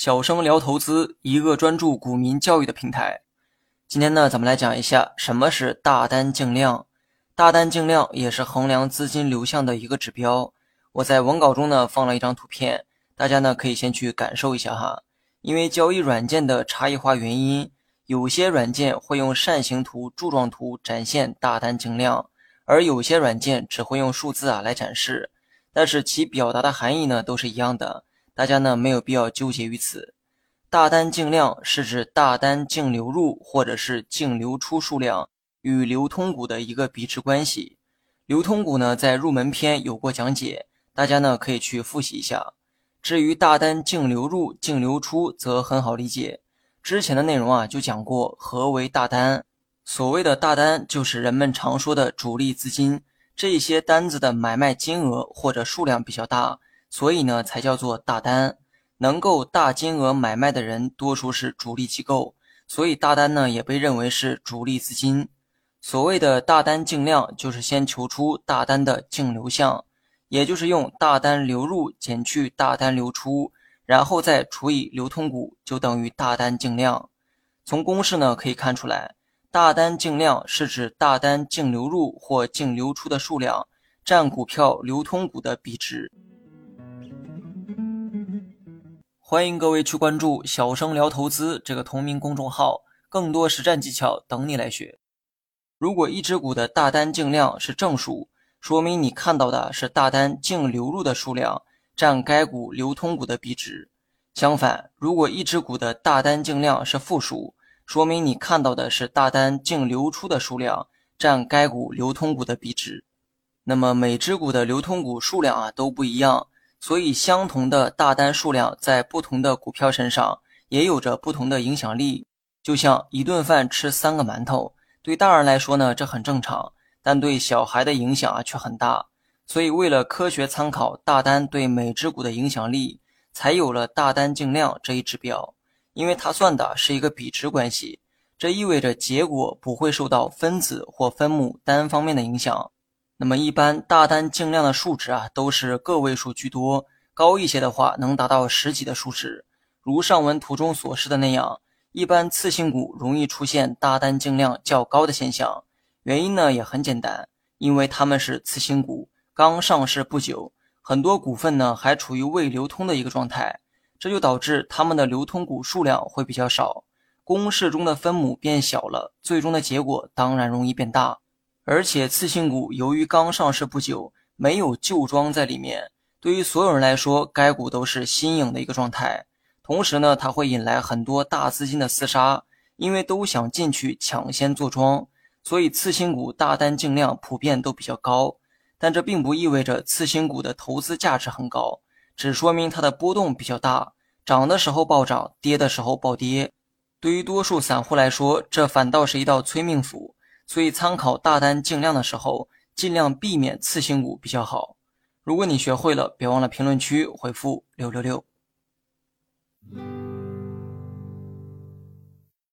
小生聊投资，一个专注股民教育的平台。今天呢，咱们来讲一下什么是大单净量。大单净量也是衡量资金流向的一个指标。我在文稿中呢放了一张图片，大家呢可以先去感受一下哈。因为交易软件的差异化原因，有些软件会用扇形图、柱状图展现大单净量，而有些软件只会用数字啊来展示。但是其表达的含义呢都是一样的。大家呢没有必要纠结于此。大单净量是指大单净流入或者是净流出数量与流通股的一个比值关系。流通股呢在入门篇有过讲解，大家呢可以去复习一下。至于大单净流入、净流出则很好理解，之前的内容啊就讲过何为大单。所谓的大单就是人们常说的主力资金，这一些单子的买卖金额或者数量比较大。所以呢，才叫做大单，能够大金额买卖的人，多数是主力机构，所以大单呢也被认为是主力资金。所谓的大单净量，就是先求出大单的净流向，也就是用大单流入减去大单流出，然后再除以流通股，就等于大单净量。从公式呢可以看出来，大单净量是指大单净流入或净流出的数量占股票流通股的比值。欢迎各位去关注“小生聊投资”这个同名公众号，更多实战技巧等你来学。如果一只股的大单净量是正数，说明你看到的是大单净流入的数量占该股流通股的比值。相反，如果一只股的大单净量是负数，说明你看到的是大单净流出的数量占该股流通股的比值。那么每只股的流通股数量啊都不一样。所以，相同的大单数量在不同的股票身上也有着不同的影响力。就像一顿饭吃三个馒头，对大人来说呢，这很正常，但对小孩的影响啊却很大。所以，为了科学参考大单对每只股的影响力，才有了大单净量这一指标。因为它算的是一个比值关系，这意味着结果不会受到分子或分母单方面的影响。那么一般大单净量的数值啊，都是个位数居多，高一些的话能达到十几的数值。如上文图中所示的那样，一般次新股容易出现大单净量较高的现象。原因呢也很简单，因为它们是次新股，刚上市不久，很多股份呢还处于未流通的一个状态，这就导致它们的流通股数量会比较少，公式中的分母变小了，最终的结果当然容易变大。而且次新股由于刚上市不久，没有旧庄在里面，对于所有人来说，该股都是新颖的一个状态。同时呢，它会引来很多大资金的厮杀，因为都想进去抢先做庄，所以次新股大单净量普遍都比较高。但这并不意味着次新股的投资价值很高，只说明它的波动比较大，涨的时候暴涨，跌的时候暴跌。对于多数散户来说，这反倒是一道催命符。所以，参考大单净量的时候，尽量避免次新股比较好。如果你学会了，别忘了评论区回复六六六。